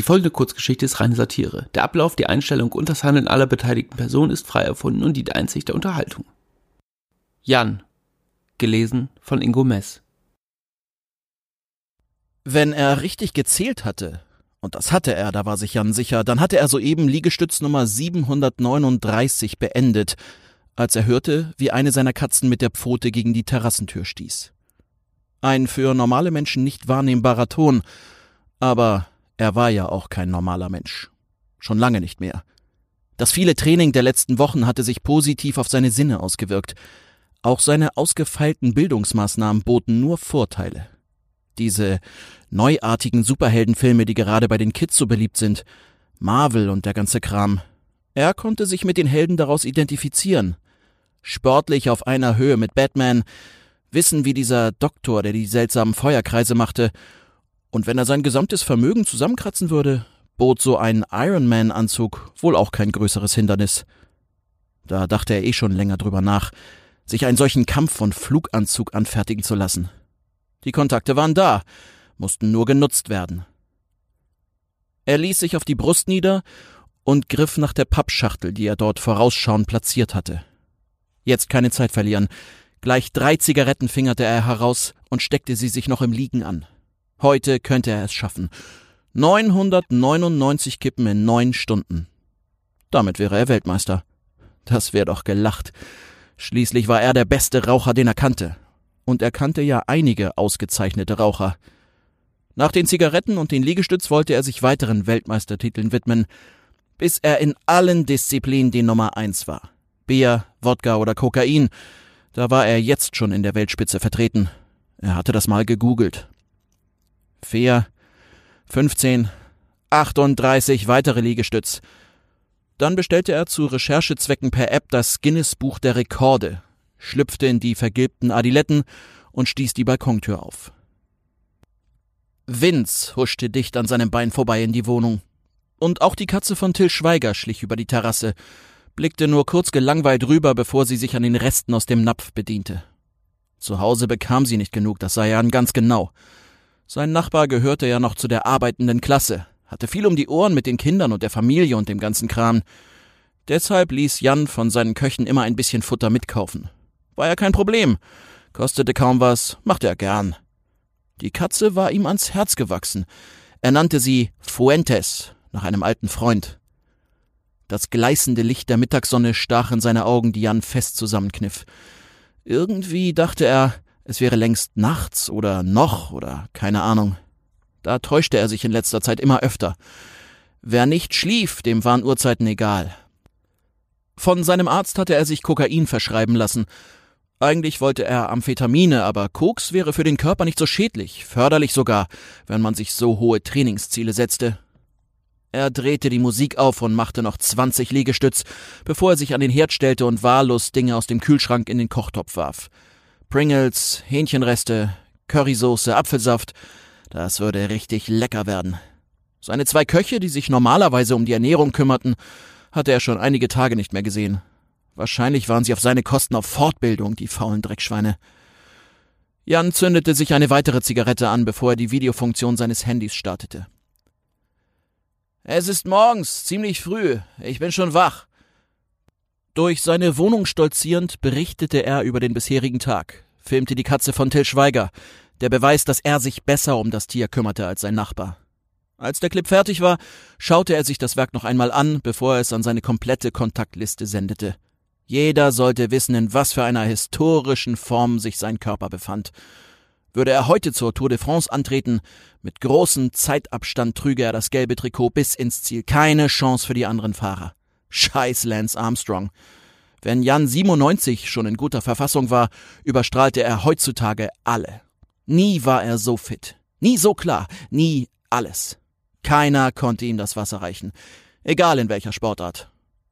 Die folgende Kurzgeschichte ist reine Satire. Der Ablauf, die Einstellung und das Handeln aller beteiligten Personen ist frei erfunden und dient einzig der Unterhaltung. Jan. Gelesen von Ingo Mess. Wenn er richtig gezählt hatte, und das hatte er, da war sich Jan sicher, dann hatte er soeben Liegestütz Nummer 739 beendet, als er hörte, wie eine seiner Katzen mit der Pfote gegen die Terrassentür stieß. Ein für normale Menschen nicht wahrnehmbarer Ton, aber er war ja auch kein normaler Mensch. Schon lange nicht mehr. Das viele Training der letzten Wochen hatte sich positiv auf seine Sinne ausgewirkt. Auch seine ausgefeilten Bildungsmaßnahmen boten nur Vorteile. Diese neuartigen Superheldenfilme, die gerade bei den Kids so beliebt sind, Marvel und der ganze Kram. Er konnte sich mit den Helden daraus identifizieren. Sportlich auf einer Höhe mit Batman, wissen wie dieser Doktor, der die seltsamen Feuerkreise machte, und wenn er sein gesamtes Vermögen zusammenkratzen würde, bot so ein Ironman-Anzug wohl auch kein größeres Hindernis. Da dachte er eh schon länger drüber nach, sich einen solchen Kampf- und Fluganzug anfertigen zu lassen. Die Kontakte waren da, mussten nur genutzt werden. Er ließ sich auf die Brust nieder und griff nach der Pappschachtel, die er dort vorausschauend platziert hatte. Jetzt keine Zeit verlieren. Gleich drei Zigaretten fingerte er heraus und steckte sie sich noch im Liegen an. Heute könnte er es schaffen. 999 Kippen in neun Stunden. Damit wäre er Weltmeister. Das wäre doch gelacht. Schließlich war er der beste Raucher, den er kannte. Und er kannte ja einige ausgezeichnete Raucher. Nach den Zigaretten und den Liegestütz wollte er sich weiteren Weltmeistertiteln widmen, bis er in allen Disziplinen die Nummer eins war. Bier, Wodka oder Kokain, da war er jetzt schon in der Weltspitze vertreten. Er hatte das mal gegoogelt. Vier, fünfzehn, achtunddreißig weitere Liegestütz. Dann bestellte er zu Recherchezwecken per App das Guinness Buch der Rekorde, schlüpfte in die vergilbten Adiletten und stieß die Balkontür auf. Vince huschte dicht an seinem Bein vorbei in die Wohnung. Und auch die Katze von Till Schweiger schlich über die Terrasse, blickte nur kurz gelangweilt rüber, bevor sie sich an den Resten aus dem Napf bediente. Zu Hause bekam sie nicht genug, das sah er an ganz genau. Sein Nachbar gehörte ja noch zu der arbeitenden Klasse, hatte viel um die Ohren mit den Kindern und der Familie und dem ganzen Kram. Deshalb ließ Jan von seinen Köchen immer ein bisschen Futter mitkaufen. War ja kein Problem. Kostete kaum was, machte er gern. Die Katze war ihm ans Herz gewachsen. Er nannte sie Fuentes, nach einem alten Freund. Das gleißende Licht der Mittagssonne stach in seine Augen, die Jan fest zusammenkniff. Irgendwie dachte er, es wäre längst nachts oder noch oder keine Ahnung. Da täuschte er sich in letzter Zeit immer öfter. Wer nicht schlief, dem waren Uhrzeiten egal. Von seinem Arzt hatte er sich Kokain verschreiben lassen, eigentlich wollte er Amphetamine, aber Koks wäre für den Körper nicht so schädlich, förderlich sogar, wenn man sich so hohe Trainingsziele setzte. Er drehte die Musik auf und machte noch 20 Liegestütz, bevor er sich an den Herd stellte und wahllos Dinge aus dem Kühlschrank in den Kochtopf warf. Pringles, Hähnchenreste, Currysoße, Apfelsaft, das würde richtig lecker werden. Seine zwei Köche, die sich normalerweise um die Ernährung kümmerten, hatte er schon einige Tage nicht mehr gesehen. Wahrscheinlich waren sie auf seine Kosten auf Fortbildung, die faulen Dreckschweine. Jan zündete sich eine weitere Zigarette an, bevor er die Videofunktion seines Handys startete. Es ist morgens, ziemlich früh. Ich bin schon wach. Durch seine Wohnung stolzierend berichtete er über den bisherigen Tag, filmte die Katze von Till Schweiger, der Beweis, dass er sich besser um das Tier kümmerte als sein Nachbar. Als der Clip fertig war, schaute er sich das Werk noch einmal an, bevor er es an seine komplette Kontaktliste sendete. Jeder sollte wissen, in was für einer historischen Form sich sein Körper befand. Würde er heute zur Tour de France antreten, mit großem Zeitabstand trüge er das gelbe Trikot bis ins Ziel. Keine Chance für die anderen Fahrer. Scheiß Lance Armstrong. Wenn Jan 97 schon in guter Verfassung war, überstrahlte er heutzutage alle. Nie war er so fit. Nie so klar. Nie alles. Keiner konnte ihm das Wasser reichen. Egal in welcher Sportart.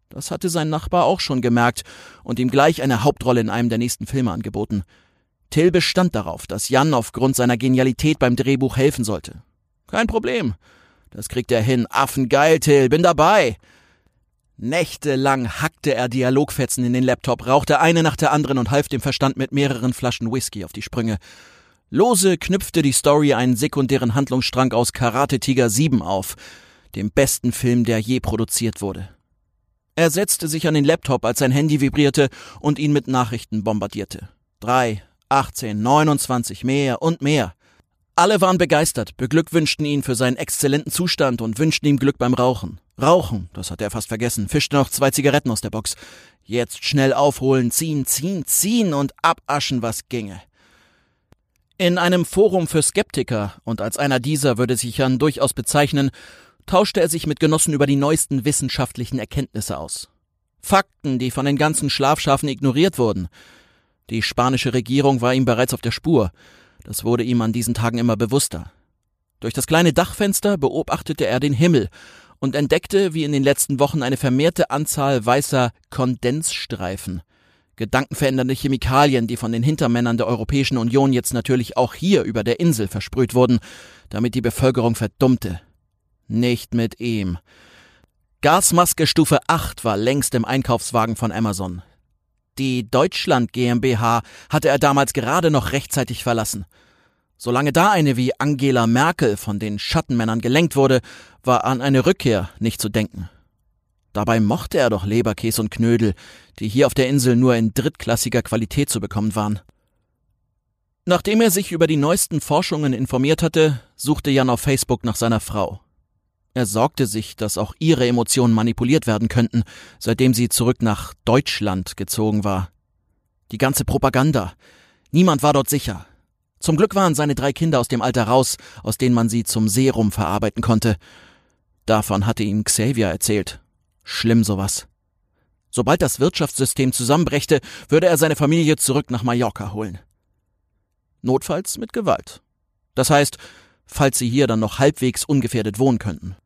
Das hatte sein Nachbar auch schon gemerkt und ihm gleich eine Hauptrolle in einem der nächsten Filme angeboten. Till bestand darauf, dass Jan aufgrund seiner Genialität beim Drehbuch helfen sollte. Kein Problem. Das kriegt er hin. Affengeil, Till, bin dabei. Nächtelang hackte er Dialogfetzen in den Laptop, rauchte eine nach der anderen und half dem Verstand mit mehreren Flaschen Whisky auf die Sprünge. Lose knüpfte die Story einen sekundären Handlungsstrang aus Karate Tiger 7 auf. dem besten Film, der je produziert wurde. Er setzte sich an den Laptop, als sein Handy vibrierte und ihn mit Nachrichten bombardierte. Drei, 18, 29, mehr und mehr. Alle waren begeistert, beglückwünschten ihn für seinen exzellenten Zustand und wünschten ihm Glück beim Rauchen. Rauchen, das hat er fast vergessen, fischte noch zwei Zigaretten aus der Box. Jetzt schnell aufholen, ziehen, ziehen, ziehen und abaschen, was ginge. In einem Forum für Skeptiker, und als einer dieser würde sich Jan durchaus bezeichnen, tauschte er sich mit Genossen über die neuesten wissenschaftlichen Erkenntnisse aus. Fakten, die von den ganzen Schlafschafen ignoriert wurden. Die spanische Regierung war ihm bereits auf der Spur. Das wurde ihm an diesen Tagen immer bewusster. Durch das kleine Dachfenster beobachtete er den Himmel und entdeckte, wie in den letzten Wochen eine vermehrte Anzahl weißer Kondensstreifen, gedankenverändernde Chemikalien, die von den Hintermännern der Europäischen Union jetzt natürlich auch hier über der Insel versprüht wurden, damit die Bevölkerung verdummte. Nicht mit ihm. Gasmaske Stufe 8 war längst im Einkaufswagen von Amazon. Die Deutschland GmbH hatte er damals gerade noch rechtzeitig verlassen. Solange da eine wie Angela Merkel von den Schattenmännern gelenkt wurde, war an eine Rückkehr nicht zu denken. Dabei mochte er doch Leberkäse und Knödel, die hier auf der Insel nur in drittklassiger Qualität zu bekommen waren. Nachdem er sich über die neuesten Forschungen informiert hatte, suchte Jan auf Facebook nach seiner Frau. Er sorgte sich, dass auch ihre Emotionen manipuliert werden könnten, seitdem sie zurück nach Deutschland gezogen war. Die ganze Propaganda. Niemand war dort sicher. Zum Glück waren seine drei Kinder aus dem Alter raus, aus denen man sie zum Serum verarbeiten konnte. Davon hatte ihm Xavier erzählt. Schlimm sowas. Sobald das Wirtschaftssystem zusammenbrächte, würde er seine Familie zurück nach Mallorca holen. Notfalls mit Gewalt. Das heißt, falls sie hier dann noch halbwegs ungefährdet wohnen könnten.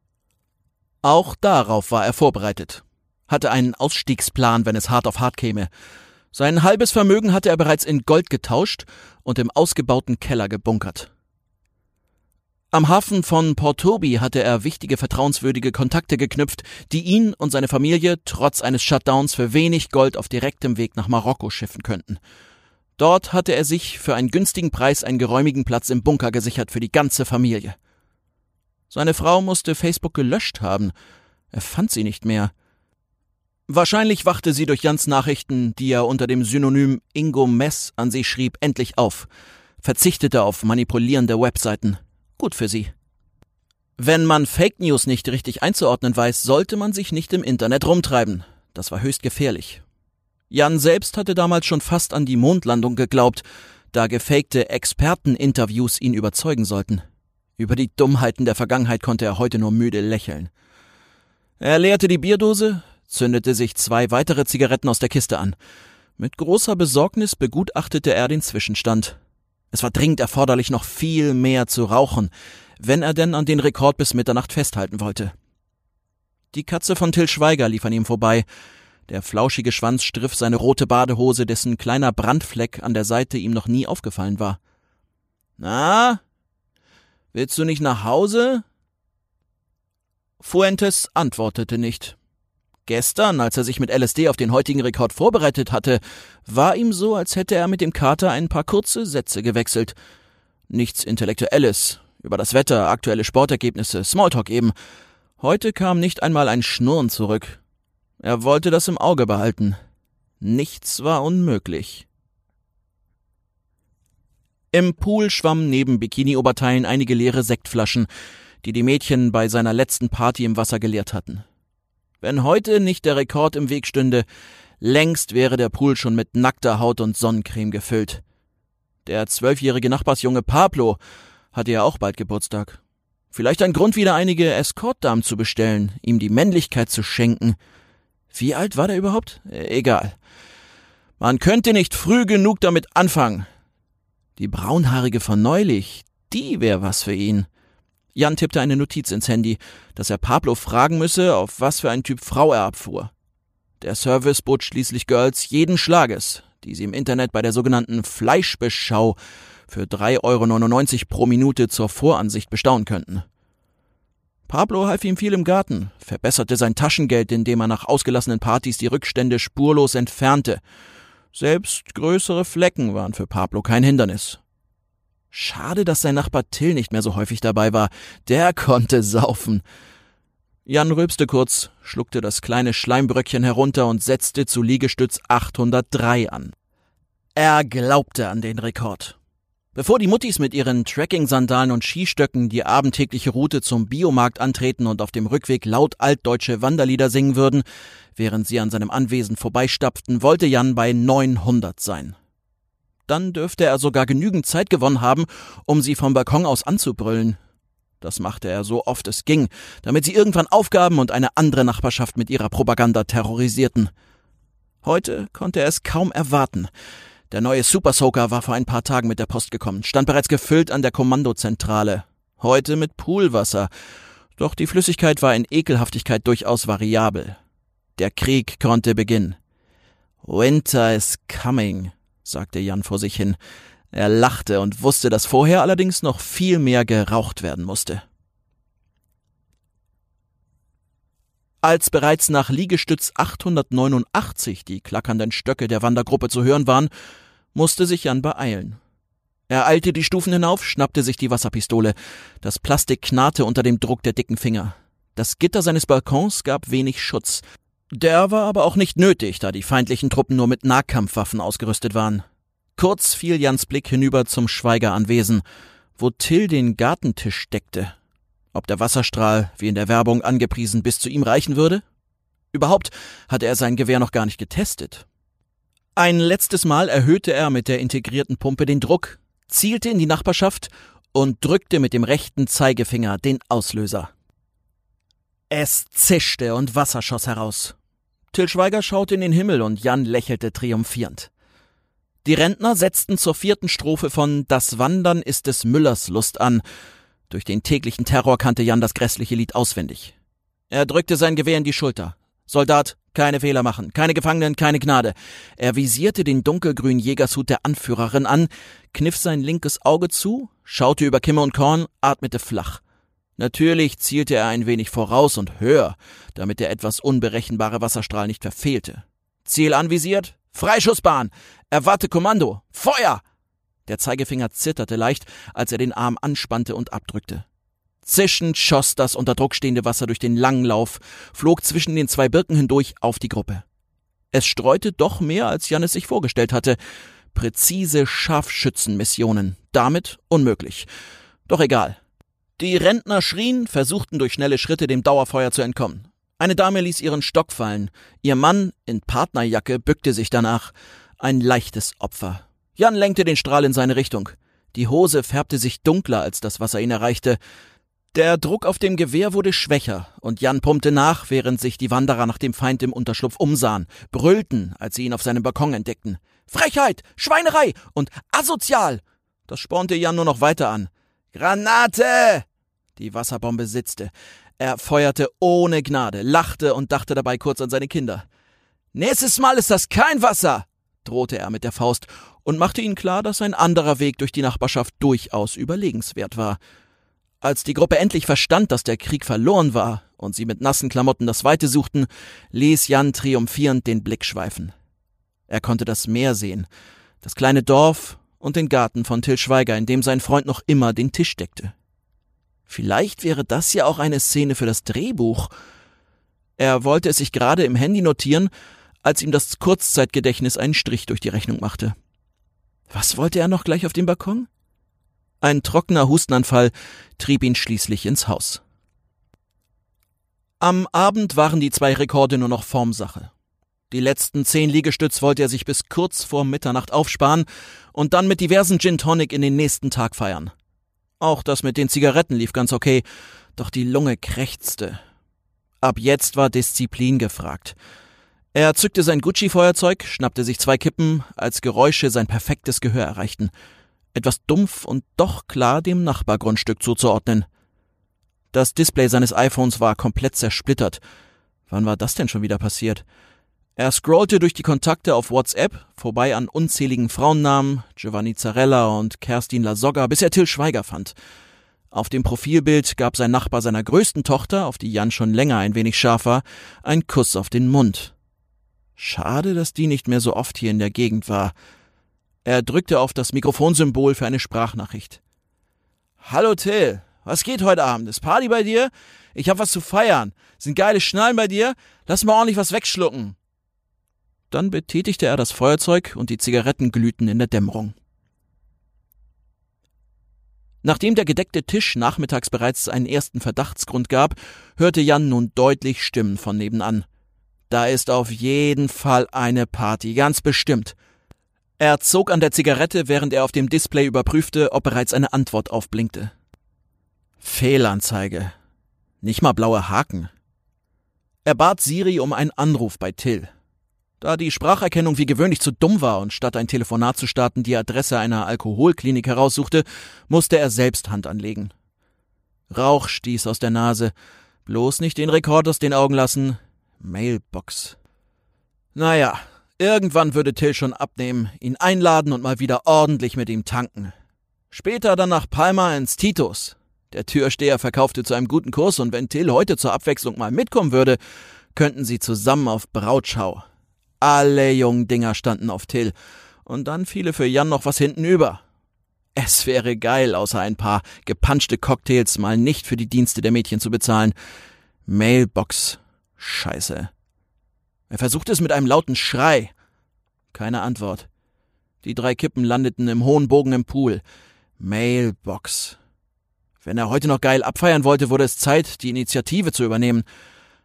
Auch darauf war er vorbereitet, hatte einen Ausstiegsplan, wenn es hart auf hart käme. Sein halbes Vermögen hatte er bereits in Gold getauscht und im ausgebauten Keller gebunkert. Am Hafen von Port Toby hatte er wichtige vertrauenswürdige Kontakte geknüpft, die ihn und seine Familie trotz eines Shutdowns für wenig Gold auf direktem Weg nach Marokko schiffen könnten. Dort hatte er sich für einen günstigen Preis einen geräumigen Platz im Bunker gesichert für die ganze Familie. Seine Frau musste Facebook gelöscht haben. Er fand sie nicht mehr. Wahrscheinlich wachte sie durch Jans Nachrichten, die er unter dem Synonym Ingo Mess an sie schrieb, endlich auf, verzichtete auf manipulierende Webseiten. Gut für sie. Wenn man Fake News nicht richtig einzuordnen weiß, sollte man sich nicht im Internet rumtreiben. Das war höchst gefährlich. Jan selbst hatte damals schon fast an die Mondlandung geglaubt, da gefakte Experteninterviews ihn überzeugen sollten. Über die Dummheiten der Vergangenheit konnte er heute nur müde lächeln. Er leerte die Bierdose, zündete sich zwei weitere Zigaretten aus der Kiste an. Mit großer Besorgnis begutachtete er den Zwischenstand. Es war dringend erforderlich, noch viel mehr zu rauchen, wenn er denn an den Rekord bis Mitternacht festhalten wollte. Die Katze von Till Schweiger lief an ihm vorbei. Der flauschige Schwanz striff seine rote Badehose, dessen kleiner Brandfleck an der Seite ihm noch nie aufgefallen war. Na, Willst du nicht nach Hause? Fuentes antwortete nicht. Gestern, als er sich mit LSD auf den heutigen Rekord vorbereitet hatte, war ihm so, als hätte er mit dem Kater ein paar kurze Sätze gewechselt. Nichts Intellektuelles, über das Wetter, aktuelle Sportergebnisse, Smalltalk eben. Heute kam nicht einmal ein Schnurren zurück. Er wollte das im Auge behalten. Nichts war unmöglich. Im Pool schwammen neben Bikini-Oberteilen einige leere Sektflaschen, die die Mädchen bei seiner letzten Party im Wasser geleert hatten. Wenn heute nicht der Rekord im Weg stünde, längst wäre der Pool schon mit nackter Haut und Sonnencreme gefüllt. Der zwölfjährige Nachbarsjunge Pablo hatte ja auch bald Geburtstag. Vielleicht ein Grund, wieder einige Escortdamen zu bestellen, ihm die Männlichkeit zu schenken. Wie alt war der überhaupt? Egal. Man könnte nicht früh genug damit anfangen. Die braunhaarige von neulich, die wär was für ihn. Jan tippte eine Notiz ins Handy, dass er Pablo fragen müsse, auf was für einen Typ Frau er abfuhr. Der Service bot schließlich Girls jeden Schlages, die sie im Internet bei der sogenannten Fleischbeschau für 3,99 Euro pro Minute zur Voransicht bestaunen könnten. Pablo half ihm viel im Garten, verbesserte sein Taschengeld, indem er nach ausgelassenen Partys die Rückstände spurlos entfernte selbst größere Flecken waren für Pablo kein Hindernis. Schade, dass sein Nachbar Till nicht mehr so häufig dabei war. Der konnte saufen. Jan rülpste kurz, schluckte das kleine Schleimbröckchen herunter und setzte zu Liegestütz 803 an. Er glaubte an den Rekord. Bevor die Muttis mit ihren Trekking-Sandalen und Skistöcken die abendtägliche Route zum Biomarkt antreten und auf dem Rückweg laut altdeutsche Wanderlieder singen würden, während sie an seinem Anwesen vorbeistapften, wollte Jan bei 900 sein. Dann dürfte er sogar genügend Zeit gewonnen haben, um sie vom Balkon aus anzubrüllen. Das machte er so oft es ging, damit sie irgendwann aufgaben und eine andere Nachbarschaft mit ihrer Propaganda terrorisierten. Heute konnte er es kaum erwarten. Der neue Super Soaker war vor ein paar Tagen mit der Post gekommen, stand bereits gefüllt an der Kommandozentrale. Heute mit Poolwasser. Doch die Flüssigkeit war in Ekelhaftigkeit durchaus variabel. Der Krieg konnte beginnen. Winter is coming, sagte Jan vor sich hin. Er lachte und wusste, dass vorher allerdings noch viel mehr geraucht werden musste. Als bereits nach Liegestütz 889 die klackernden Stöcke der Wandergruppe zu hören waren, musste sich Jan beeilen. Er eilte die Stufen hinauf, schnappte sich die Wasserpistole. Das Plastik knarrte unter dem Druck der dicken Finger. Das Gitter seines Balkons gab wenig Schutz. Der war aber auch nicht nötig, da die feindlichen Truppen nur mit Nahkampfwaffen ausgerüstet waren. Kurz fiel Jans Blick hinüber zum Schweigeranwesen, wo Till den Gartentisch deckte. Ob der Wasserstrahl, wie in der Werbung angepriesen, bis zu ihm reichen würde? Überhaupt hatte er sein Gewehr noch gar nicht getestet. Ein letztes Mal erhöhte er mit der integrierten Pumpe den Druck, zielte in die Nachbarschaft und drückte mit dem rechten Zeigefinger den Auslöser. Es zischte und Wasser schoss heraus. Till Schweiger schaute in den Himmel und Jan lächelte triumphierend. Die Rentner setzten zur vierten Strophe von Das Wandern ist des Müllers Lust an. Durch den täglichen Terror kannte Jan das grässliche Lied auswendig. Er drückte sein Gewehr in die Schulter. Soldat, keine Fehler machen, keine Gefangenen, keine Gnade. Er visierte den dunkelgrünen Jägershut der Anführerin an, kniff sein linkes Auge zu, schaute über Kimme und Korn, atmete flach. Natürlich zielte er ein wenig voraus und höher, damit der etwas unberechenbare Wasserstrahl nicht verfehlte. Ziel anvisiert, Freischussbahn! Erwarte Kommando! Feuer! Der Zeigefinger zitterte leicht, als er den Arm anspannte und abdrückte. Zischend schoss das unter Druck stehende Wasser durch den langen Lauf, flog zwischen den zwei Birken hindurch auf die Gruppe. Es streute doch mehr, als Jan es sich vorgestellt hatte. Präzise Scharfschützenmissionen. Damit unmöglich. Doch egal. Die Rentner schrien, versuchten durch schnelle Schritte dem Dauerfeuer zu entkommen. Eine Dame ließ ihren Stock fallen. Ihr Mann in Partnerjacke bückte sich danach. Ein leichtes Opfer. Jan lenkte den Strahl in seine Richtung. Die Hose färbte sich dunkler, als das Wasser ihn erreichte. Der Druck auf dem Gewehr wurde schwächer, und Jan pumpte nach, während sich die Wanderer nach dem Feind im Unterschlupf umsahen, brüllten, als sie ihn auf seinem Balkon entdeckten. Frechheit, Schweinerei und asozial! Das spornte Jan nur noch weiter an. Granate! Die Wasserbombe sitzte. Er feuerte ohne Gnade, lachte und dachte dabei kurz an seine Kinder. Nächstes Mal ist das kein Wasser, drohte er mit der Faust und machte ihnen klar, dass ein anderer Weg durch die Nachbarschaft durchaus überlegenswert war. Als die Gruppe endlich verstand, dass der Krieg verloren war und sie mit nassen Klamotten das Weite suchten, ließ Jan triumphierend den Blick schweifen. Er konnte das Meer sehen, das kleine Dorf und den Garten von Till Schweiger, in dem sein Freund noch immer den Tisch deckte. Vielleicht wäre das ja auch eine Szene für das Drehbuch. Er wollte es sich gerade im Handy notieren, als ihm das Kurzzeitgedächtnis einen Strich durch die Rechnung machte. Was wollte er noch gleich auf dem Balkon? Ein trockener Hustenanfall trieb ihn schließlich ins Haus. Am Abend waren die zwei Rekorde nur noch Formsache. Die letzten zehn Liegestütz wollte er sich bis kurz vor Mitternacht aufsparen und dann mit diversen Gin Tonic in den nächsten Tag feiern. Auch das mit den Zigaretten lief ganz okay, doch die Lunge krächzte. Ab jetzt war Disziplin gefragt. Er zückte sein Gucci-Feuerzeug, schnappte sich zwei Kippen, als Geräusche sein perfektes Gehör erreichten. Etwas dumpf und doch klar dem Nachbargrundstück zuzuordnen. Das Display seines iPhones war komplett zersplittert. Wann war das denn schon wieder passiert? Er scrollte durch die Kontakte auf WhatsApp, vorbei an unzähligen Frauennamen, Giovanni Zarella und Kerstin Lasogga, bis er Till Schweiger fand. Auf dem Profilbild gab sein Nachbar seiner größten Tochter, auf die Jan schon länger ein wenig scharf war, einen Kuss auf den Mund. Schade, dass die nicht mehr so oft hier in der Gegend war. Er drückte auf das Mikrofonsymbol für eine Sprachnachricht. Hallo Till, was geht heute Abend? Ist Party bei dir? Ich hab was zu feiern. Sind geile Schnallen bei dir? Lass mal ordentlich was wegschlucken. Dann betätigte er das Feuerzeug und die Zigaretten glühten in der Dämmerung. Nachdem der gedeckte Tisch nachmittags bereits einen ersten Verdachtsgrund gab, hörte Jan nun deutlich Stimmen von nebenan. Da ist auf jeden Fall eine Party, ganz bestimmt. Er zog an der Zigarette, während er auf dem Display überprüfte, ob bereits eine Antwort aufblinkte. Fehlanzeige. Nicht mal blaue Haken. Er bat Siri um einen Anruf bei Till. Da die Spracherkennung wie gewöhnlich zu dumm war und statt ein Telefonat zu starten die Adresse einer Alkoholklinik heraussuchte, musste er selbst Hand anlegen. Rauch stieß aus der Nase. Bloß nicht den Rekord aus den Augen lassen. Mailbox. Naja, irgendwann würde Till schon abnehmen, ihn einladen und mal wieder ordentlich mit ihm tanken. Später dann nach Palma ins Titus. Der Türsteher verkaufte zu einem guten Kurs und wenn Till heute zur Abwechslung mal mitkommen würde, könnten sie zusammen auf Brautschau. Alle jungen Dinger standen auf Till. Und dann fiele für Jan noch was hinten über. Es wäre geil, außer ein paar gepanschte Cocktails mal nicht für die Dienste der Mädchen zu bezahlen. Mailbox. Scheiße. Er versuchte es mit einem lauten Schrei. Keine Antwort. Die drei Kippen landeten im hohen Bogen im Pool. Mailbox. Wenn er heute noch geil abfeiern wollte, wurde es Zeit, die Initiative zu übernehmen.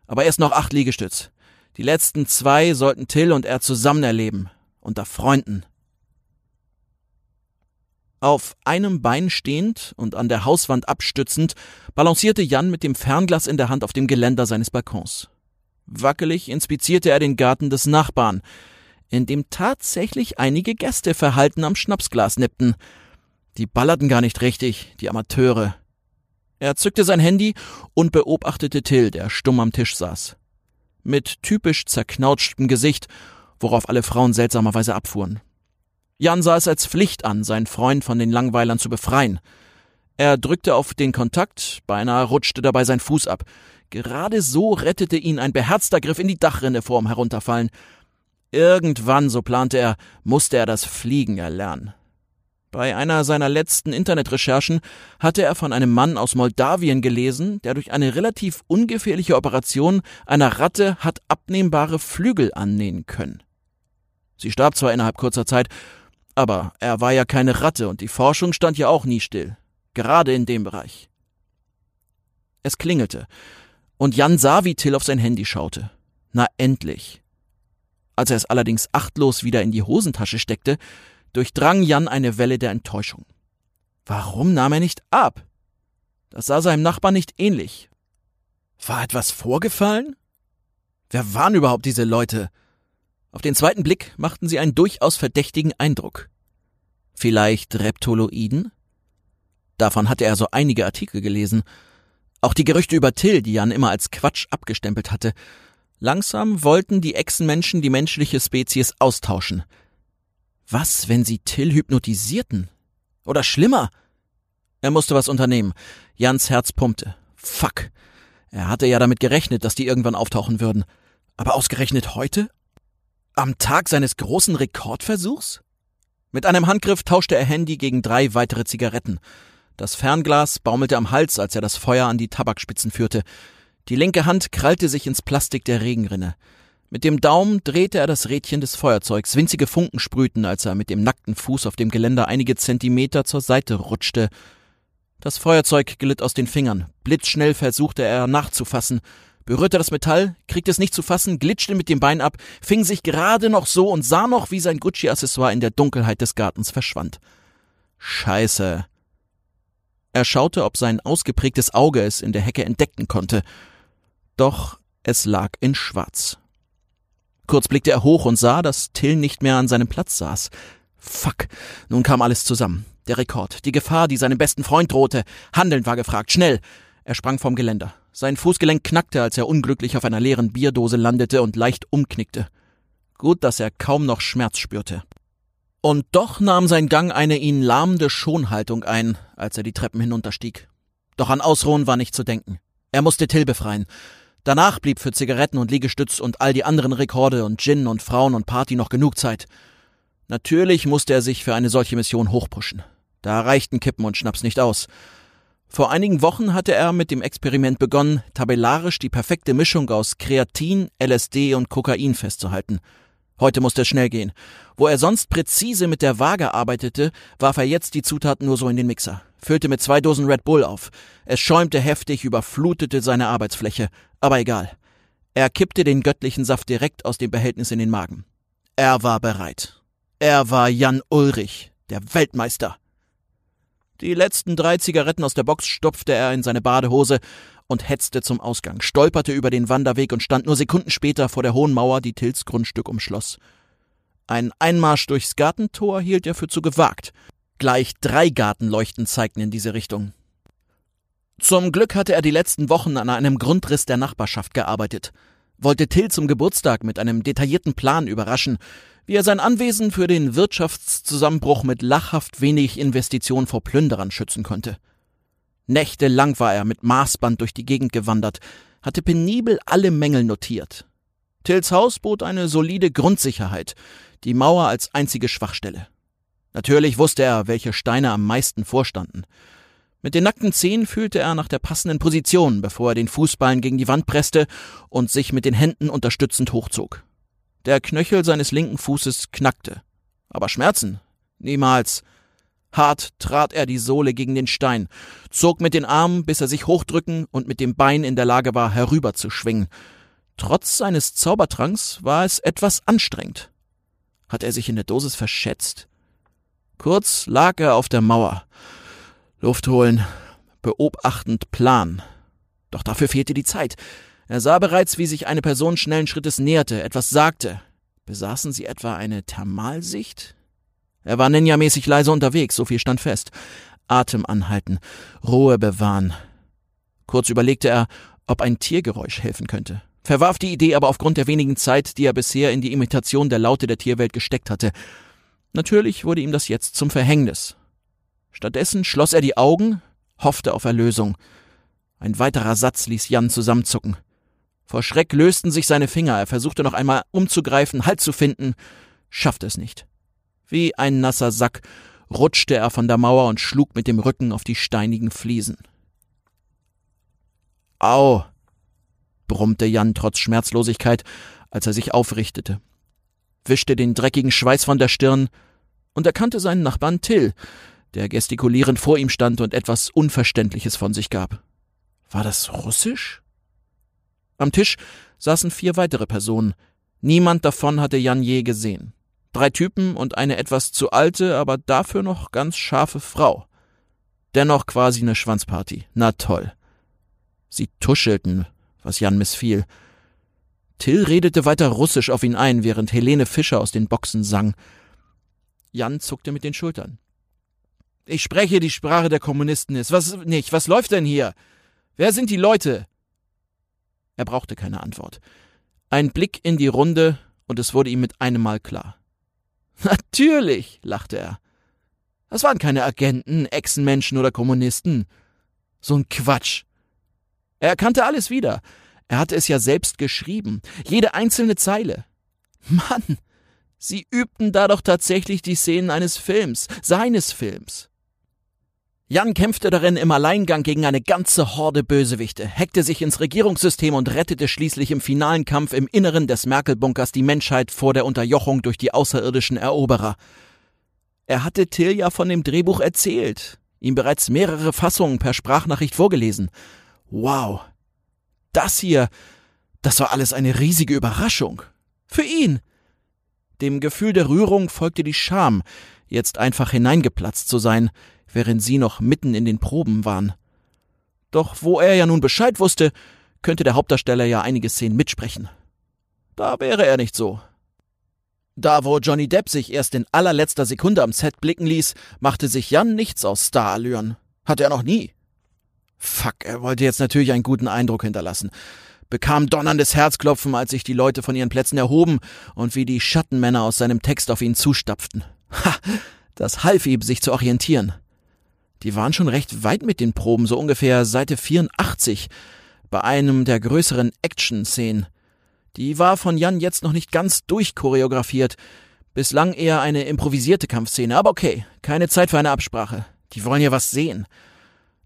Aber erst noch acht Liegestütz. Die letzten zwei sollten Till und er zusammen erleben, unter Freunden. Auf einem Bein stehend und an der Hauswand abstützend, balancierte Jan mit dem Fernglas in der Hand auf dem Geländer seines Balkons. Wackelig inspizierte er den Garten des Nachbarn, in dem tatsächlich einige Gäste verhalten am Schnapsglas nippten. Die ballerten gar nicht richtig, die Amateure. Er zückte sein Handy und beobachtete Till, der stumm am Tisch saß mit typisch zerknautschtem Gesicht, worauf alle Frauen seltsamerweise abfuhren. Jan sah es als Pflicht an, seinen Freund von den Langweilern zu befreien. Er drückte auf den Kontakt, beinahe rutschte dabei sein Fuß ab. Gerade so rettete ihn ein beherzter Griff in die Dachrinne vorm Herunterfallen. Irgendwann, so plante er, musste er das Fliegen erlernen. Bei einer seiner letzten Internetrecherchen hatte er von einem Mann aus Moldawien gelesen, der durch eine relativ ungefährliche Operation einer Ratte hat abnehmbare Flügel annähen können. Sie starb zwar innerhalb kurzer Zeit, aber er war ja keine Ratte und die Forschung stand ja auch nie still, gerade in dem Bereich. Es klingelte, und Jan sah, wie Till auf sein Handy schaute. Na endlich. Als er es allerdings achtlos wieder in die Hosentasche steckte, durchdrang Jan eine Welle der Enttäuschung. Warum nahm er nicht ab? Das sah seinem Nachbarn nicht ähnlich. War etwas vorgefallen? Wer waren überhaupt diese Leute? Auf den zweiten Blick machten sie einen durchaus verdächtigen Eindruck. Vielleicht Reptoloiden? Davon hatte er so einige Artikel gelesen. Auch die Gerüchte über Till, die Jan immer als Quatsch abgestempelt hatte. Langsam wollten die Echsenmenschen die menschliche Spezies austauschen – was, wenn sie Till hypnotisierten? Oder schlimmer? Er musste was unternehmen. Jans Herz pumpte. Fuck. Er hatte ja damit gerechnet, dass die irgendwann auftauchen würden. Aber ausgerechnet heute? Am Tag seines großen Rekordversuchs? Mit einem Handgriff tauschte er Handy gegen drei weitere Zigaretten. Das Fernglas baumelte am Hals, als er das Feuer an die Tabakspitzen führte. Die linke Hand krallte sich ins Plastik der Regenrinne. Mit dem Daumen drehte er das Rädchen des Feuerzeugs. Winzige Funken sprühten, als er mit dem nackten Fuß auf dem Geländer einige Zentimeter zur Seite rutschte. Das Feuerzeug glitt aus den Fingern. Blitzschnell versuchte er nachzufassen, berührte das Metall, kriegte es nicht zu fassen, glitschte mit dem Bein ab, fing sich gerade noch so und sah noch, wie sein Gucci-Accessoire in der Dunkelheit des Gartens verschwand. Scheiße. Er schaute, ob sein ausgeprägtes Auge es in der Hecke entdecken konnte. Doch es lag in Schwarz. Kurz blickte er hoch und sah, dass Till nicht mehr an seinem Platz saß. Fuck. Nun kam alles zusammen. Der Rekord, die Gefahr, die seinem besten Freund drohte. Handeln war gefragt. Schnell. Er sprang vom Geländer. Sein Fußgelenk knackte, als er unglücklich auf einer leeren Bierdose landete und leicht umknickte. Gut, dass er kaum noch Schmerz spürte. Und doch nahm sein Gang eine ihn lahmende Schonhaltung ein, als er die Treppen hinunterstieg. Doch an Ausruhen war nicht zu denken. Er musste Till befreien. Danach blieb für Zigaretten und Liegestütz und all die anderen Rekorde und Gin und Frauen und Party noch genug Zeit. Natürlich musste er sich für eine solche Mission hochpushen. Da reichten Kippen und Schnaps nicht aus. Vor einigen Wochen hatte er mit dem Experiment begonnen, tabellarisch die perfekte Mischung aus Kreatin, LSD und Kokain festzuhalten. Heute musste es schnell gehen. Wo er sonst präzise mit der Waage arbeitete, warf er jetzt die Zutaten nur so in den Mixer, füllte mit zwei Dosen Red Bull auf. Es schäumte heftig, überflutete seine Arbeitsfläche. Aber egal. Er kippte den göttlichen Saft direkt aus dem Behältnis in den Magen. Er war bereit. Er war Jan Ulrich, der Weltmeister. Die letzten drei Zigaretten aus der Box stopfte er in seine Badehose und hetzte zum Ausgang, stolperte über den Wanderweg und stand nur Sekunden später vor der hohen Mauer, die Tills Grundstück umschloss. Ein Einmarsch durchs Gartentor hielt er für zu gewagt. Gleich drei Gartenleuchten zeigten in diese Richtung. Zum Glück hatte er die letzten Wochen an einem Grundriss der Nachbarschaft gearbeitet, wollte Till zum Geburtstag mit einem detaillierten Plan überraschen, wie er sein Anwesen für den Wirtschaftszusammenbruch mit lachhaft wenig Investition vor Plünderern schützen konnte. Nächtelang war er mit Maßband durch die Gegend gewandert, hatte penibel alle Mängel notiert. Tills Haus bot eine solide Grundsicherheit, die Mauer als einzige Schwachstelle. Natürlich wusste er, welche Steine am meisten vorstanden. Mit den nackten Zehen fühlte er nach der passenden Position, bevor er den Fußballen gegen die Wand presste und sich mit den Händen unterstützend hochzog. Der Knöchel seines linken Fußes knackte. Aber Schmerzen? Niemals. Hart trat er die Sohle gegen den Stein, zog mit den Armen, bis er sich hochdrücken und mit dem Bein in der Lage war, herüberzuschwingen. Trotz seines Zaubertranks war es etwas anstrengend. Hat er sich in der Dosis verschätzt? Kurz lag er auf der Mauer. Luft holen, beobachtend Plan. Doch dafür fehlte die Zeit. Er sah bereits, wie sich eine Person schnellen Schrittes näherte, etwas sagte. Besaßen sie etwa eine Thermalsicht? Er war ninjamäßig leise unterwegs, so viel stand fest. Atem anhalten, Ruhe bewahren. Kurz überlegte er, ob ein Tiergeräusch helfen könnte. Verwarf die Idee aber aufgrund der wenigen Zeit, die er bisher in die Imitation der Laute der Tierwelt gesteckt hatte. Natürlich wurde ihm das jetzt zum Verhängnis. Stattdessen schloss er die Augen, hoffte auf Erlösung. Ein weiterer Satz ließ Jan zusammenzucken. Vor Schreck lösten sich seine Finger, er versuchte noch einmal umzugreifen, Halt zu finden, schaffte es nicht. Wie ein nasser Sack rutschte er von der Mauer und schlug mit dem Rücken auf die steinigen Fliesen. Au, brummte Jan trotz Schmerzlosigkeit, als er sich aufrichtete, wischte den dreckigen Schweiß von der Stirn und erkannte seinen Nachbarn Till, der gestikulierend vor ihm stand und etwas Unverständliches von sich gab. War das Russisch? Am Tisch saßen vier weitere Personen. Niemand davon hatte Jan je gesehen. Drei Typen und eine etwas zu alte, aber dafür noch ganz scharfe Frau. Dennoch quasi eine Schwanzparty. Na toll. Sie tuschelten, was Jan missfiel. Till redete weiter Russisch auf ihn ein, während Helene Fischer aus den Boxen sang. Jan zuckte mit den Schultern. Ich spreche die Sprache der Kommunisten ist. Was nicht? Was läuft denn hier? Wer sind die Leute? Er brauchte keine Antwort. Ein Blick in die Runde, und es wurde ihm mit einem Mal klar. Natürlich, lachte er. Das waren keine Agenten, Echsenmenschen oder Kommunisten. So ein Quatsch. Er erkannte alles wieder. Er hatte es ja selbst geschrieben. Jede einzelne Zeile. Mann, sie übten da doch tatsächlich die Szenen eines Films, seines Films. Jan kämpfte darin im Alleingang gegen eine ganze Horde Bösewichte, hackte sich ins Regierungssystem und rettete schließlich im finalen Kampf im Inneren des Merkel-Bunkers die Menschheit vor der Unterjochung durch die außerirdischen Eroberer. Er hatte Till ja von dem Drehbuch erzählt, ihm bereits mehrere Fassungen per Sprachnachricht vorgelesen. Wow. Das hier, das war alles eine riesige Überraschung. Für ihn. Dem Gefühl der Rührung folgte die Scham, jetzt einfach hineingeplatzt zu sein, während sie noch mitten in den Proben waren. Doch wo er ja nun Bescheid wusste, könnte der Hauptdarsteller ja einige Szenen mitsprechen. Da wäre er nicht so. Da, wo Johnny Depp sich erst in allerletzter Sekunde am Set blicken ließ, machte sich Jan nichts aus Starallüren. Hatte er noch nie. Fuck, er wollte jetzt natürlich einen guten Eindruck hinterlassen. Bekam donnerndes Herzklopfen, als sich die Leute von ihren Plätzen erhoben und wie die Schattenmänner aus seinem Text auf ihn zustapften. Ha, das half ihm, sich zu orientieren. Die waren schon recht weit mit den Proben, so ungefähr Seite 84, bei einem der größeren Action-Szenen. Die war von Jan jetzt noch nicht ganz durchchoreografiert, bislang eher eine improvisierte Kampfszene, aber okay, keine Zeit für eine Absprache. Die wollen ja was sehen.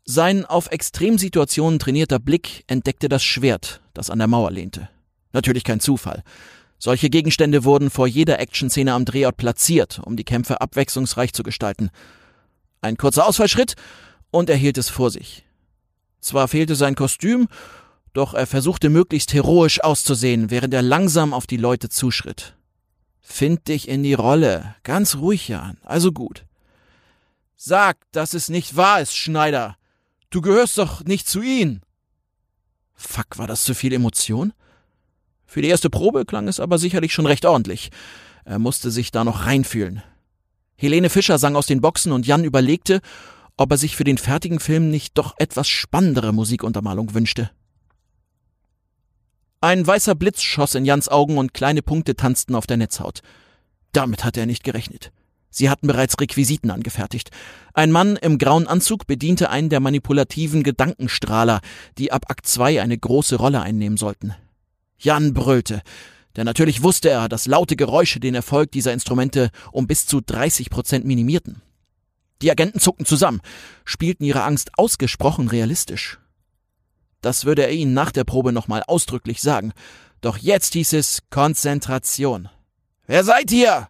Sein auf Extremsituationen trainierter Blick entdeckte das Schwert, das an der Mauer lehnte. Natürlich kein Zufall. Solche Gegenstände wurden vor jeder Actionszene am Drehort platziert, um die Kämpfe abwechslungsreich zu gestalten. Ein kurzer Ausfallschritt und er hielt es vor sich. Zwar fehlte sein Kostüm, doch er versuchte möglichst heroisch auszusehen, während er langsam auf die Leute zuschritt. Find dich in die Rolle. Ganz ruhig, Jan. Also gut. Sag, dass es nicht wahr ist, Schneider. Du gehörst doch nicht zu ihnen. Fuck, war das zu viel Emotion? Für die erste Probe klang es aber sicherlich schon recht ordentlich. Er musste sich da noch reinfühlen. Helene Fischer sang aus den Boxen und Jan überlegte, ob er sich für den fertigen Film nicht doch etwas spannendere Musikuntermalung wünschte. Ein weißer Blitz schoss in Jans Augen und kleine Punkte tanzten auf der Netzhaut. Damit hatte er nicht gerechnet. Sie hatten bereits Requisiten angefertigt. Ein Mann im grauen Anzug bediente einen der manipulativen Gedankenstrahler, die ab Akt 2 eine große Rolle einnehmen sollten. Jan brüllte, denn natürlich wusste er, dass laute Geräusche den Erfolg dieser Instrumente um bis zu 30 Prozent minimierten. Die Agenten zuckten zusammen, spielten ihre Angst ausgesprochen realistisch. Das würde er ihnen nach der Probe nochmal ausdrücklich sagen. Doch jetzt hieß es Konzentration. Wer seid ihr?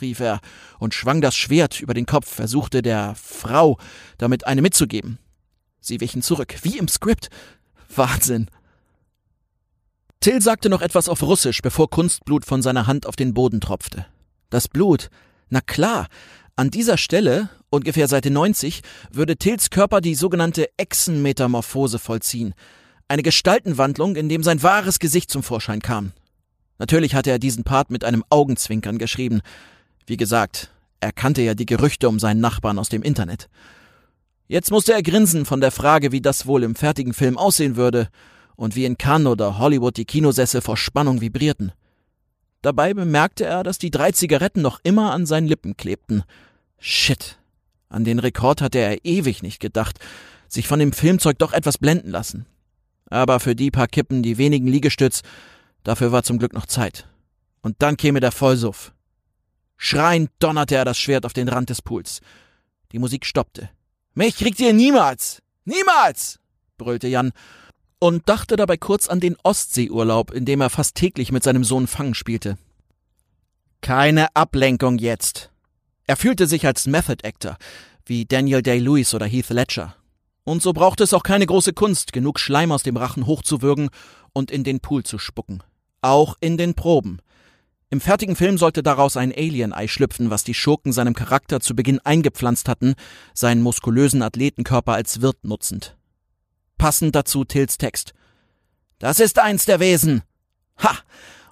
rief er und schwang das Schwert über den Kopf, versuchte der Frau damit eine mitzugeben. Sie wichen zurück, wie im Skript. Wahnsinn. Till sagte noch etwas auf Russisch, bevor Kunstblut von seiner Hand auf den Boden tropfte. Das Blut. Na klar, an dieser Stelle, ungefähr Seite 90, würde Tills Körper die sogenannte Echsenmetamorphose vollziehen. Eine Gestaltenwandlung, in dem sein wahres Gesicht zum Vorschein kam. Natürlich hatte er diesen Part mit einem Augenzwinkern geschrieben. Wie gesagt, er kannte ja die Gerüchte um seinen Nachbarn aus dem Internet. Jetzt musste er grinsen von der Frage, wie das wohl im fertigen Film aussehen würde und wie in Cannes oder Hollywood die Kinosessel vor Spannung vibrierten. Dabei bemerkte er, dass die drei Zigaretten noch immer an seinen Lippen klebten. Shit. An den Rekord hatte er ewig nicht gedacht, sich von dem Filmzeug doch etwas blenden lassen. Aber für die paar Kippen, die wenigen Liegestütz, dafür war zum Glück noch Zeit. Und dann käme der Vollsuff. Schreiend donnerte er das Schwert auf den Rand des Pools. Die Musik stoppte. Mich kriegt ihr niemals! Niemals! brüllte Jan und dachte dabei kurz an den Ostseeurlaub, in dem er fast täglich mit seinem Sohn Fang spielte. Keine Ablenkung jetzt. Er fühlte sich als Method Actor, wie Daniel Day-Lewis oder Heath Ledger. Und so brauchte es auch keine große Kunst, genug Schleim aus dem Rachen hochzuwürgen und in den Pool zu spucken. Auch in den Proben. Im fertigen Film sollte daraus ein Alien-Ei schlüpfen, was die Schurken seinem Charakter zu Beginn eingepflanzt hatten, seinen muskulösen Athletenkörper als Wirt nutzend. Passend dazu Tills Text. Das ist eins der Wesen. Ha!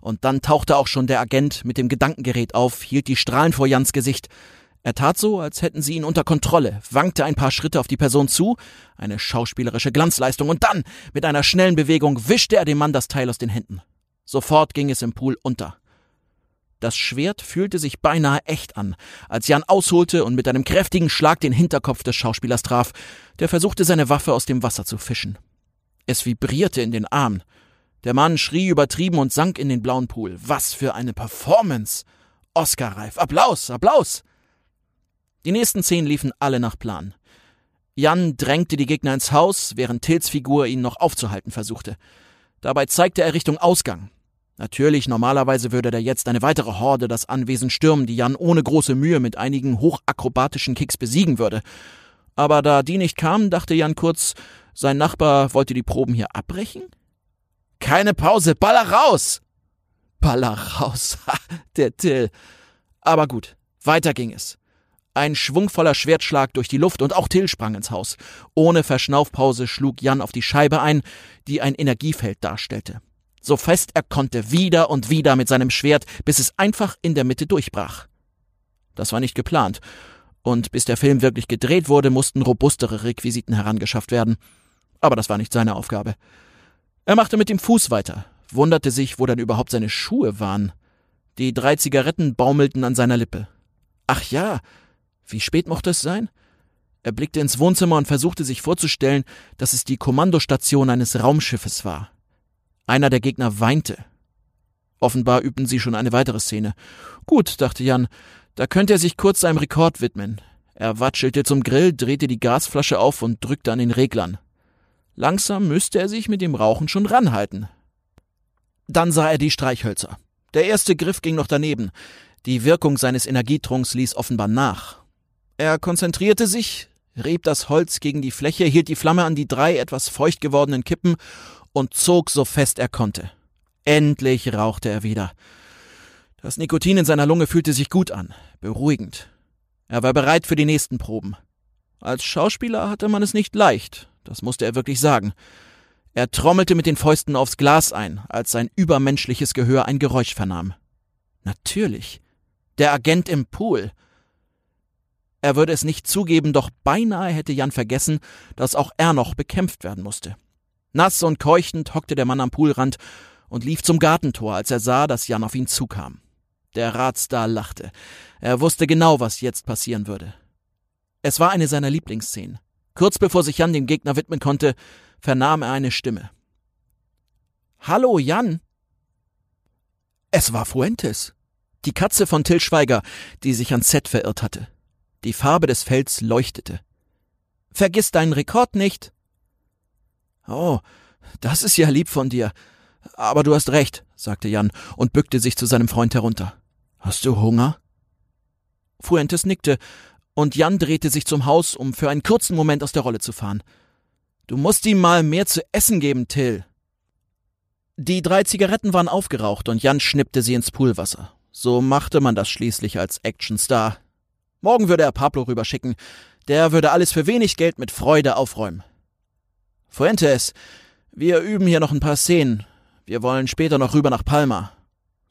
Und dann tauchte auch schon der Agent mit dem Gedankengerät auf, hielt die Strahlen vor Jans Gesicht. Er tat so, als hätten sie ihn unter Kontrolle, wankte ein paar Schritte auf die Person zu, eine schauspielerische Glanzleistung, und dann, mit einer schnellen Bewegung, wischte er dem Mann das Teil aus den Händen. Sofort ging es im Pool unter. Das Schwert fühlte sich beinahe echt an, als Jan ausholte und mit einem kräftigen Schlag den Hinterkopf des Schauspielers traf, der versuchte seine Waffe aus dem Wasser zu fischen. Es vibrierte in den Armen. Der Mann schrie übertrieben und sank in den blauen Pool. Was für eine Performance! Oscar-reif. Applaus, Applaus! Die nächsten zehn liefen alle nach Plan. Jan drängte die Gegner ins Haus, während Tills Figur ihn noch aufzuhalten versuchte. Dabei zeigte er Richtung Ausgang. Natürlich, normalerweise würde da jetzt eine weitere Horde das Anwesen stürmen, die Jan ohne große Mühe mit einigen hochakrobatischen Kicks besiegen würde. Aber da die nicht kamen, dachte Jan kurz, sein Nachbar wollte die Proben hier abbrechen? Keine Pause, Baller raus! Baller raus, ha, der Till. Aber gut, weiter ging es. Ein schwungvoller Schwertschlag durch die Luft und auch Till sprang ins Haus. Ohne Verschnaufpause schlug Jan auf die Scheibe ein, die ein Energiefeld darstellte so fest er konnte, wieder und wieder mit seinem Schwert, bis es einfach in der Mitte durchbrach. Das war nicht geplant, und bis der Film wirklich gedreht wurde, mussten robustere Requisiten herangeschafft werden. Aber das war nicht seine Aufgabe. Er machte mit dem Fuß weiter, wunderte sich, wo dann überhaupt seine Schuhe waren. Die drei Zigaretten baumelten an seiner Lippe. Ach ja, wie spät mochte es sein? Er blickte ins Wohnzimmer und versuchte sich vorzustellen, dass es die Kommandostation eines Raumschiffes war. Einer der Gegner weinte. Offenbar übten sie schon eine weitere Szene. Gut, dachte Jan, da könnte er sich kurz seinem Rekord widmen. Er watschelte zum Grill, drehte die Gasflasche auf und drückte an den Reglern. Langsam müsste er sich mit dem Rauchen schon ranhalten. Dann sah er die Streichhölzer. Der erste Griff ging noch daneben. Die Wirkung seines Energietrunks ließ offenbar nach. Er konzentrierte sich, rieb das Holz gegen die Fläche, hielt die Flamme an die drei etwas feucht gewordenen Kippen und zog so fest er konnte. Endlich rauchte er wieder. Das Nikotin in seiner Lunge fühlte sich gut an, beruhigend. Er war bereit für die nächsten Proben. Als Schauspieler hatte man es nicht leicht, das musste er wirklich sagen. Er trommelte mit den Fäusten aufs Glas ein, als sein übermenschliches Gehör ein Geräusch vernahm. Natürlich. Der Agent im Pool. Er würde es nicht zugeben, doch beinahe hätte Jan vergessen, dass auch er noch bekämpft werden musste. Nass und keuchend hockte der Mann am Poolrand und lief zum Gartentor, als er sah, dass Jan auf ihn zukam. Der Ratstar lachte. Er wusste genau, was jetzt passieren würde. Es war eine seiner Lieblingsszenen. Kurz bevor sich Jan dem Gegner widmen konnte, vernahm er eine Stimme. Hallo, Jan! Es war Fuentes, die Katze von Till Schweiger, die sich ans Set verirrt hatte. Die Farbe des Fells leuchtete. Vergiss deinen Rekord nicht. Oh, das ist ja lieb von dir. Aber du hast recht, sagte Jan und bückte sich zu seinem Freund herunter. Hast du Hunger? Fuentes nickte, und Jan drehte sich zum Haus, um für einen kurzen Moment aus der Rolle zu fahren. Du musst ihm mal mehr zu essen geben, Till. Die drei Zigaretten waren aufgeraucht und Jan schnippte sie ins Poolwasser. So machte man das schließlich als Actionstar. Morgen würde er Pablo rüberschicken. Der würde alles für wenig Geld mit Freude aufräumen. Fuentes, wir üben hier noch ein paar Szenen. Wir wollen später noch rüber nach Palma.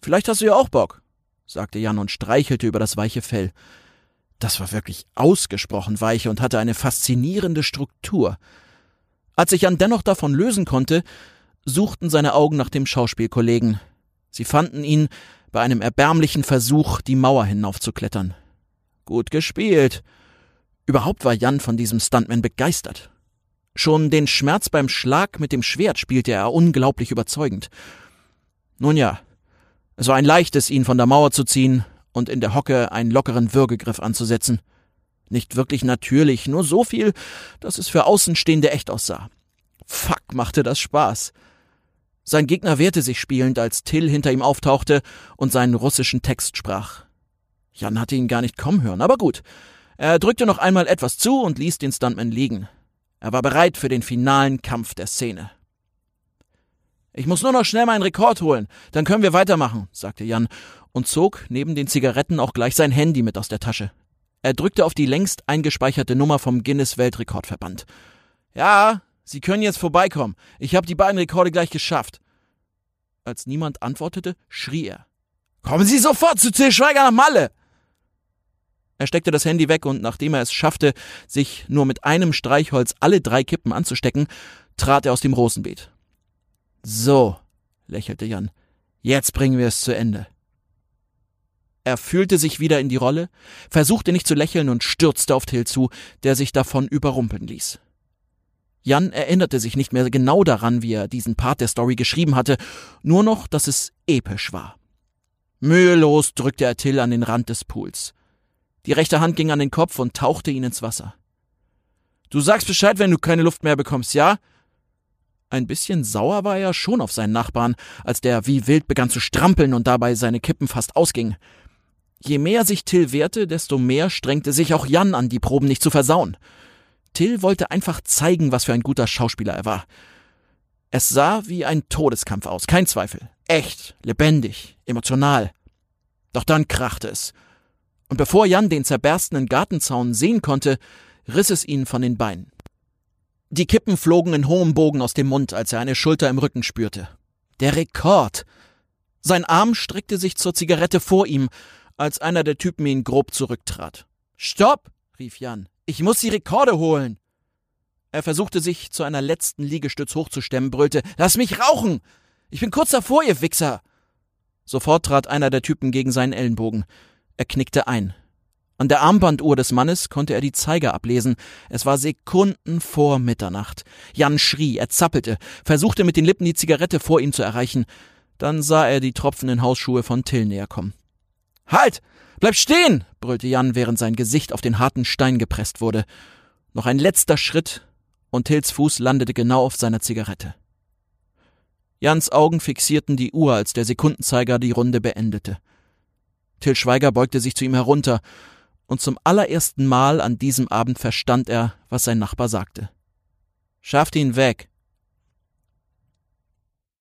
Vielleicht hast du ja auch Bock, sagte Jan und streichelte über das weiche Fell. Das war wirklich ausgesprochen weich und hatte eine faszinierende Struktur. Als sich Jan dennoch davon lösen konnte, suchten seine Augen nach dem Schauspielkollegen. Sie fanden ihn bei einem erbärmlichen Versuch, die Mauer hinaufzuklettern. Gut gespielt. Überhaupt war Jan von diesem Stuntman begeistert. Schon den Schmerz beim Schlag mit dem Schwert spielte er unglaublich überzeugend. Nun ja, es war ein leichtes, ihn von der Mauer zu ziehen und in der Hocke einen lockeren Würgegriff anzusetzen. Nicht wirklich natürlich, nur so viel, dass es für Außenstehende echt aussah. Fuck, machte das Spaß. Sein Gegner wehrte sich spielend, als Till hinter ihm auftauchte und seinen russischen Text sprach. Jan hatte ihn gar nicht kommen hören, aber gut. Er drückte noch einmal etwas zu und ließ den Stuntman liegen. Er war bereit für den finalen Kampf der Szene. Ich muss nur noch schnell meinen Rekord holen, dann können wir weitermachen, sagte Jan und zog neben den Zigaretten auch gleich sein Handy mit aus der Tasche. Er drückte auf die längst eingespeicherte Nummer vom Guinness Weltrekordverband. Ja, Sie können jetzt vorbeikommen. Ich habe die beiden Rekorde gleich geschafft. Als niemand antwortete, schrie er. Kommen Sie sofort zu Till nach Malle! Er steckte das Handy weg und nachdem er es schaffte, sich nur mit einem Streichholz alle drei Kippen anzustecken, trat er aus dem Rosenbeet. So, lächelte Jan, jetzt bringen wir es zu Ende. Er fühlte sich wieder in die Rolle, versuchte nicht zu lächeln und stürzte auf Till zu, der sich davon überrumpeln ließ. Jan erinnerte sich nicht mehr genau daran, wie er diesen Part der Story geschrieben hatte, nur noch, dass es episch war. Mühelos drückte er Till an den Rand des Pools. Die rechte Hand ging an den Kopf und tauchte ihn ins Wasser. Du sagst Bescheid, wenn du keine Luft mehr bekommst, ja? Ein bisschen sauer war er schon auf seinen Nachbarn, als der wie wild begann zu strampeln und dabei seine Kippen fast ausging. Je mehr sich Till wehrte, desto mehr strengte sich auch Jan an, die Proben nicht zu versauen. Till wollte einfach zeigen, was für ein guter Schauspieler er war. Es sah wie ein Todeskampf aus, kein Zweifel. Echt, lebendig, emotional. Doch dann krachte es. Und bevor Jan den zerberstenen Gartenzaun sehen konnte, riss es ihn von den Beinen. Die Kippen flogen in hohem Bogen aus dem Mund, als er eine Schulter im Rücken spürte. Der Rekord! Sein Arm streckte sich zur Zigarette vor ihm, als einer der Typen ihn grob zurücktrat. Stopp! rief Jan. Ich muss die Rekorde holen! Er versuchte sich zu einer letzten Liegestütz hochzustemmen, brüllte: Lass mich rauchen! Ich bin kurz davor, ihr Wichser! Sofort trat einer der Typen gegen seinen Ellenbogen. Er knickte ein. An der Armbanduhr des Mannes konnte er die Zeiger ablesen. Es war Sekunden vor Mitternacht. Jan schrie, er zappelte, versuchte mit den Lippen die Zigarette vor ihm zu erreichen. Dann sah er die tropfenden Hausschuhe von Till näher kommen. Halt! Bleib stehen! brüllte Jan, während sein Gesicht auf den harten Stein gepresst wurde. Noch ein letzter Schritt, und Tills Fuß landete genau auf seiner Zigarette. Jans Augen fixierten die Uhr, als der Sekundenzeiger die Runde beendete. Till Schweiger beugte sich zu ihm herunter, und zum allerersten Mal an diesem Abend verstand er, was sein Nachbar sagte. Schafft ihn weg.